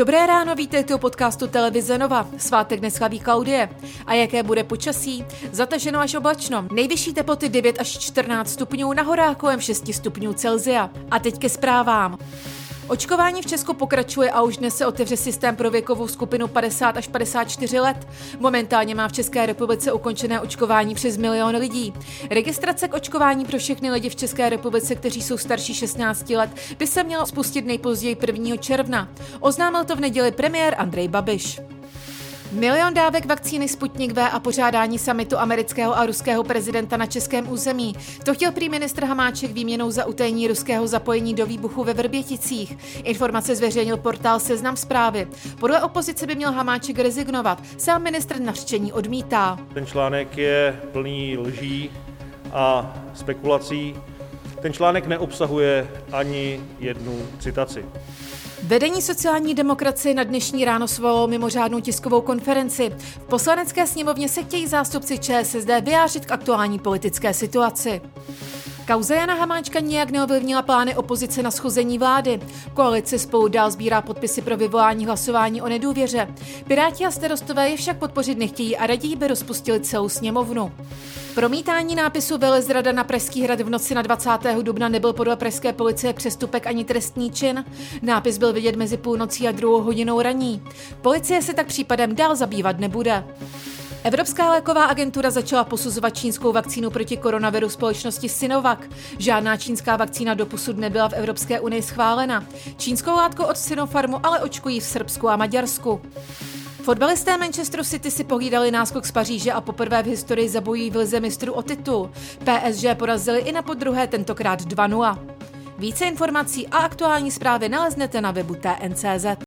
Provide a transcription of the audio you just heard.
Dobré ráno, vítejte u podcastu Televize Nova. Svátek dnes slaví Klaudie. A jaké bude počasí? Zataženo až oblačno. Nejvyšší teploty 9 až 14 stupňů, na horách kolem 6 stupňů Celzia. A teď ke zprávám. Očkování v Česku pokračuje a už dnes se otevře systém pro věkovou skupinu 50 až 54 let. Momentálně má v České republice ukončené očkování přes milion lidí. Registrace k očkování pro všechny lidi v České republice, kteří jsou starší 16 let, by se mělo spustit nejpozději 1. června. Oznámil to v neděli premiér Andrej Babiš. Milion dávek vakcíny Sputnik V a pořádání samitu amerického a ruského prezidenta na českém území. To chtěl prý ministr Hamáček výměnou za utajení ruského zapojení do výbuchu ve Vrběticích. Informace zveřejnil portál Seznam zprávy. Podle opozice by měl Hamáček rezignovat. Sám ministr nařčení odmítá. Ten článek je plný lží a spekulací. Ten článek neobsahuje ani jednu citaci. Vedení sociální demokracie na dnešní ráno svolalo mimořádnou tiskovou konferenci. V poslanecké sněmovně se chtějí zástupci ČSSD vyjářit k aktuální politické situaci. Kauza Jana Hamáčka nijak neovlivnila plány opozice na schození vlády. Koalice spolu dál sbírá podpisy pro vyvolání hlasování o nedůvěře. Piráti a starostové je však podpořit nechtějí a raději by rozpustili celou sněmovnu. Promítání nápisu Velezrada na Pražský hrad v noci na 20. dubna nebyl podle pražské policie přestupek ani trestní čin. Nápis byl vidět mezi půlnocí a druhou hodinou raní. Policie se tak případem dál zabývat nebude. Evropská léková agentura začala posuzovat čínskou vakcínu proti koronaviru společnosti Sinovac. Žádná čínská vakcína doposud nebyla v Evropské unii schválena. Čínskou látku od Sinopharmu ale očkují v Srbsku a Maďarsku. Fotbalisté Manchesteru City si pohlídali náskok z Paříže a poprvé v historii zabojí v lize mistrů o titul. PSG porazili i na podruhé tentokrát 2-0. Více informací a aktuální zprávy naleznete na webu TNCZ.